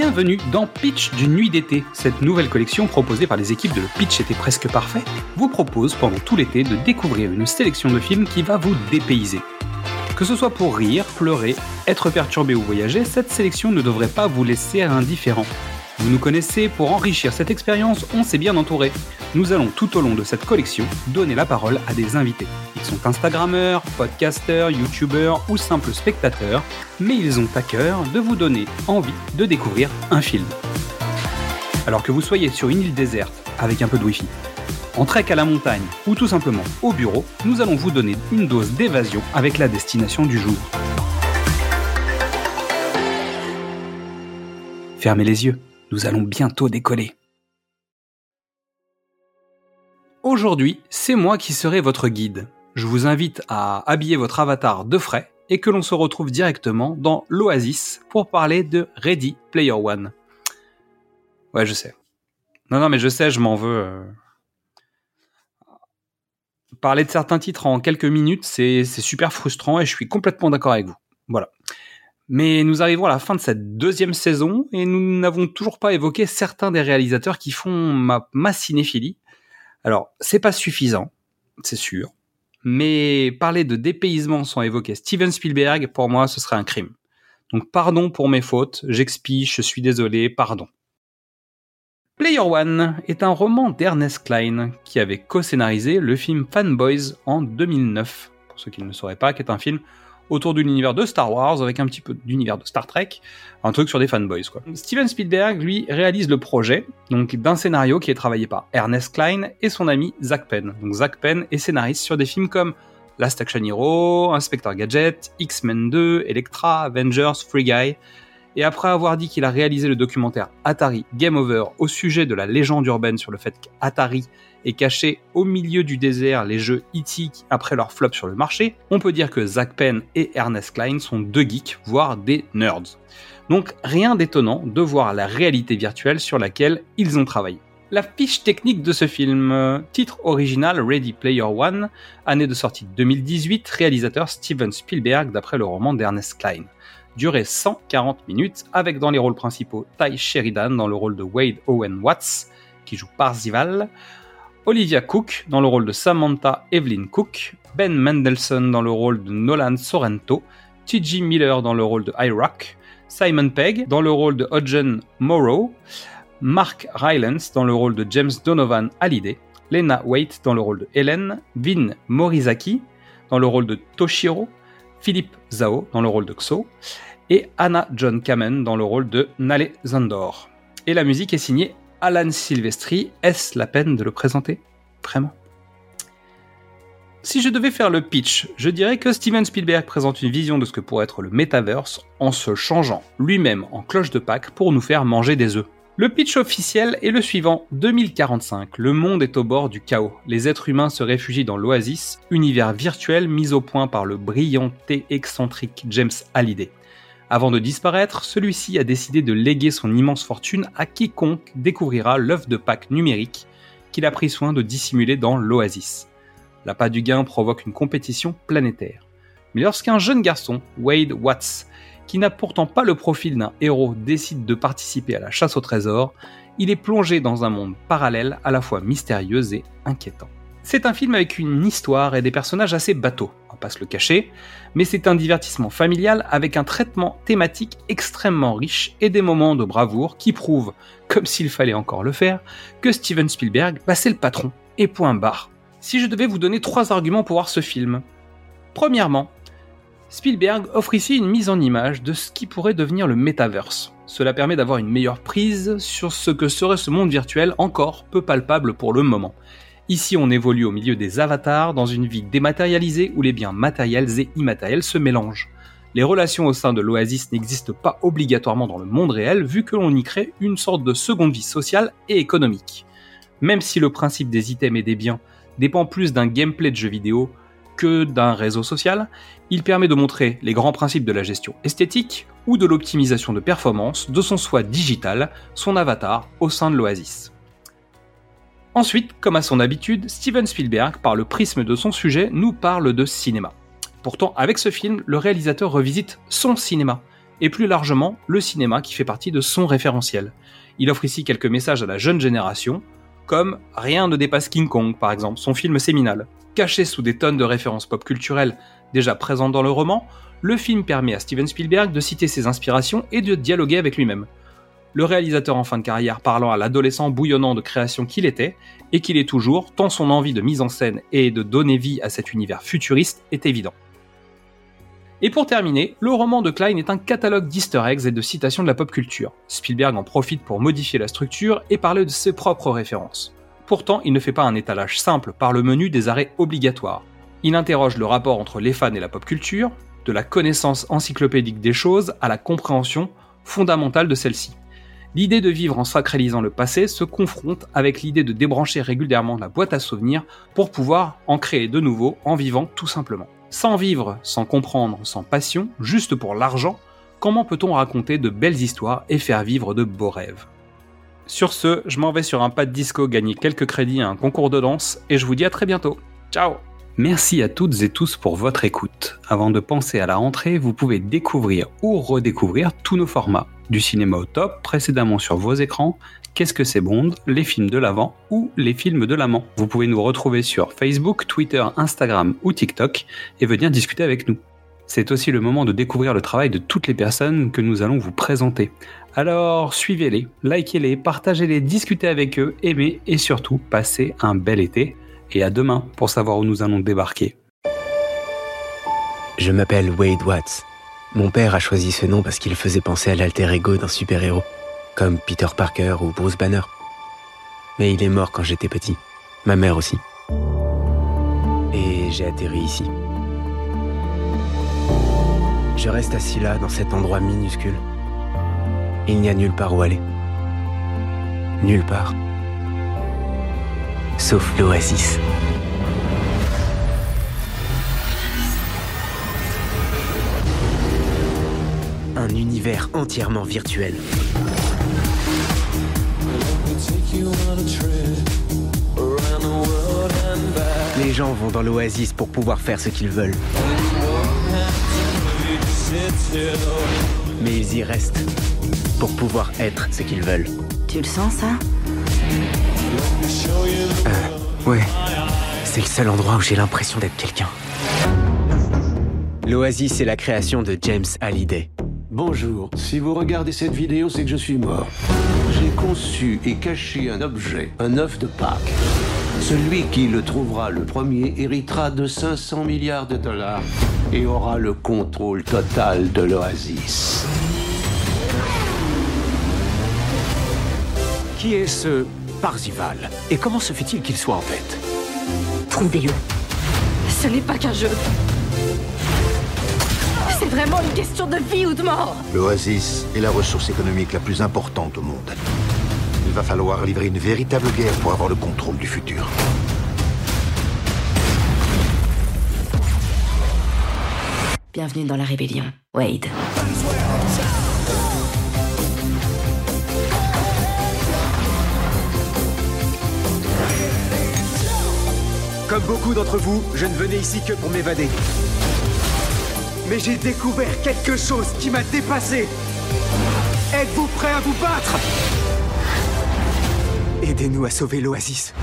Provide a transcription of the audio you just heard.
Bienvenue dans Pitch d'une nuit d'été. Cette nouvelle collection proposée par les équipes de Le Pitch était presque parfait vous propose pendant tout l'été de découvrir une sélection de films qui va vous dépayser. Que ce soit pour rire, pleurer, être perturbé ou voyager, cette sélection ne devrait pas vous laisser indifférent. Vous nous connaissez, pour enrichir cette expérience, on s'est bien entouré. Nous allons tout au long de cette collection donner la parole à des invités. Ils sont Instagrammeurs, podcasteurs, youtubeurs ou simples spectateurs, mais ils ont à cœur de vous donner envie de découvrir un film. Alors que vous soyez sur une île déserte avec un peu de wifi, en trek à la montagne ou tout simplement au bureau, nous allons vous donner une dose d'évasion avec la destination du jour. Fermez les yeux nous allons bientôt décoller. Aujourd'hui, c'est moi qui serai votre guide. Je vous invite à habiller votre avatar de frais et que l'on se retrouve directement dans l'Oasis pour parler de Ready Player One. Ouais, je sais. Non, non, mais je sais, je m'en veux. Euh. Parler de certains titres en quelques minutes, c'est super frustrant et je suis complètement d'accord avec vous. Voilà. Mais nous arrivons à la fin de cette deuxième saison et nous n'avons toujours pas évoqué certains des réalisateurs qui font ma, cinéphilie. Alors, c'est pas suffisant, c'est sûr. Mais parler de dépaysement sans évoquer Steven Spielberg, pour moi, ce serait un crime. Donc pardon pour mes fautes, j'expie, je suis désolé, pardon. Player One est un roman d'Ernest Klein qui avait co-scénarisé le film Fanboys en 2009, pour ceux qui ne sauraient pas, qui est un film autour de l'univers de Star Wars avec un petit peu d'univers de Star Trek, un truc sur des fanboys quoi. Steven Spielberg lui réalise le projet d'un scénario qui est travaillé par Ernest Klein et son ami Zach Penn. Donc Zach Penn est scénariste sur des films comme Last Action Hero, Inspector Gadget, X-Men 2, Electra, Avengers, Free Guy. Et après avoir dit qu'il a réalisé le documentaire Atari Game Over au sujet de la légende urbaine sur le fait qu'Atari et caché au milieu du désert les jeux E.T. après leur flop sur le marché, on peut dire que Zach Penn et Ernest Klein sont deux geeks, voire des nerds. Donc rien d'étonnant de voir la réalité virtuelle sur laquelle ils ont travaillé. La fiche technique de ce film, titre original Ready Player One, année de sortie 2018, réalisateur Steven Spielberg d'après le roman d'Ernest Klein. Durée 140 minutes avec dans les rôles principaux Ty Sheridan dans le rôle de Wade Owen Watts, qui joue Parzival, Olivia Cook dans le rôle de Samantha Evelyn Cook, Ben Mendelssohn dans le rôle de Nolan Sorrento, T.J. Miller dans le rôle de iRock, Simon Pegg dans le rôle de Hodgen Morrow, Mark Rylance dans le rôle de James Donovan Hallyday, Lena Waite dans le rôle de Helen, Vin Morizaki dans le rôle de Toshiro, Philippe Zhao dans le rôle de Xo, et Anna John Kamen dans le rôle de Nale Zandor. Et la musique est signée Alan Silvestri, est-ce la peine de le présenter Vraiment Si je devais faire le pitch, je dirais que Steven Spielberg présente une vision de ce que pourrait être le metaverse en se changeant lui-même en cloche de Pâques pour nous faire manger des œufs. Le pitch officiel est le suivant. 2045, le monde est au bord du chaos. Les êtres humains se réfugient dans l'Oasis, univers virtuel mis au point par le brillant et excentrique James Hallyday. Avant de disparaître, celui-ci a décidé de léguer son immense fortune à quiconque découvrira l'œuf de Pâques numérique qu'il a pris soin de dissimuler dans l'Oasis. L'appât du gain provoque une compétition planétaire. Mais lorsqu'un jeune garçon, Wade Watts, qui n'a pourtant pas le profil d'un héros, décide de participer à la chasse au trésor, il est plongé dans un monde parallèle à la fois mystérieux et inquiétant. C'est un film avec une histoire et des personnages assez bateaux, on va pas se le cacher, mais c'est un divertissement familial avec un traitement thématique extrêmement riche et des moments de bravoure qui prouvent, comme s'il fallait encore le faire, que Steven Spielberg, bah c'est le patron, et point barre. Si je devais vous donner trois arguments pour voir ce film. Premièrement, Spielberg offre ici une mise en image de ce qui pourrait devenir le metaverse. Cela permet d'avoir une meilleure prise sur ce que serait ce monde virtuel encore peu palpable pour le moment, Ici, on évolue au milieu des avatars dans une vie dématérialisée où les biens matériels et immatériels se mélangent. Les relations au sein de l'Oasis n'existent pas obligatoirement dans le monde réel vu que l'on y crée une sorte de seconde vie sociale et économique. Même si le principe des items et des biens dépend plus d'un gameplay de jeu vidéo que d'un réseau social, il permet de montrer les grands principes de la gestion esthétique ou de l'optimisation de performance de son soi digital, son avatar, au sein de l'Oasis. Ensuite, comme à son habitude, Steven Spielberg, par le prisme de son sujet, nous parle de cinéma. Pourtant, avec ce film, le réalisateur revisite son cinéma. et plus largement le cinéma qui fait partie de son référentiel. Il offre ici quelques messages à la jeune génération, comme Rien ne dépasse King Kong par exemple, son film séminal. Caché sous des tonnes de références pop culturelles déjà présentes dans le roman, le film permet à Steven Spielberg de citer ses inspirations et de dialoguer avec lui-même. Le réalisateur en fin de carrière parlant à l'adolescent bouillonnant de création qu'il était, et qu'il est toujours, tant son envie de mise en scène et de donner vie à cet univers futuriste est évident. Et pour terminer, le roman de Klein est un catalogue d'easter eggs et de citations de la pop culture. Spielberg en profite pour modifier la structure et parler de ses propres références. Pourtant, il ne fait pas un étalage simple par le menu des arrêts obligatoires. Il interroge le rapport entre les fans et la pop culture, de la connaissance encyclopédique des choses à la compréhension fondamentale de celle-ci. L'idée de vivre en sacralisant le passé se confronte avec l'idée de débrancher régulièrement la boîte à souvenirs pour pouvoir en créer de nouveau en vivant tout simplement. Sans vivre, sans comprendre, sans passion, juste pour l'argent, comment peut-on raconter de belles histoires et faire vivre de beaux rêves? Sur ce, je m'en vais sur un pas de disco gagner quelques crédits à un concours de danse et je vous dis à très bientôt. Ciao Merci à toutes et tous pour votre écoute. Avant de penser à la rentrée, vous pouvez découvrir ou redécouvrir tous nos formats. Du cinéma au top, précédemment sur vos écrans, Qu'est-ce que c'est Bond, les films de l'avant ou les films de l'amant. Vous pouvez nous retrouver sur Facebook, Twitter, Instagram ou TikTok et venir discuter avec nous. C'est aussi le moment de découvrir le travail de toutes les personnes que nous allons vous présenter. Alors suivez-les, likez-les, partagez-les, discutez avec eux, aimez et surtout passez un bel été. Et à demain pour savoir où nous allons débarquer. Je m'appelle Wade Watts. Mon père a choisi ce nom parce qu'il faisait penser à l'alter ego d'un super-héros comme Peter Parker ou Bruce Banner. Mais il est mort quand j'étais petit. Ma mère aussi. Et j'ai atterri ici. Je reste assis là, dans cet endroit minuscule. Il n'y a nulle part où aller. Nulle part. Sauf l'oasis. Un univers entièrement virtuel. Les gens vont dans l'oasis pour pouvoir faire ce qu'ils veulent. Mais ils y restent pour pouvoir être ce qu'ils veulent. Tu le sens ça? Euh, Ouais. C'est le seul endroit où j'ai l'impression d'être quelqu'un. L'Oasis est la création de James Halliday. Bonjour. Si vous regardez cette vidéo, c'est que je suis mort. J'ai conçu et caché un objet, un œuf de Pâques. Celui qui le trouvera le premier héritera de 500 milliards de dollars et aura le contrôle total de l'oasis. Qui est ce Parzival? Et comment se fait-il qu'il soit en tête? Trouvez-le. Ce n'est pas qu'un jeu. C'est vraiment une question de vie ou de mort. L'Oasis est la ressource économique la plus importante au monde. Il va falloir livrer une véritable guerre pour avoir le contrôle du futur. Bienvenue dans la rébellion, Wade. Comme beaucoup d'entre vous, je ne venais ici que pour m'évader. Mais j'ai découvert quelque chose qui m'a dépassé. Êtes-vous prêt à vous battre? Aidez-nous à sauver l'Oasis.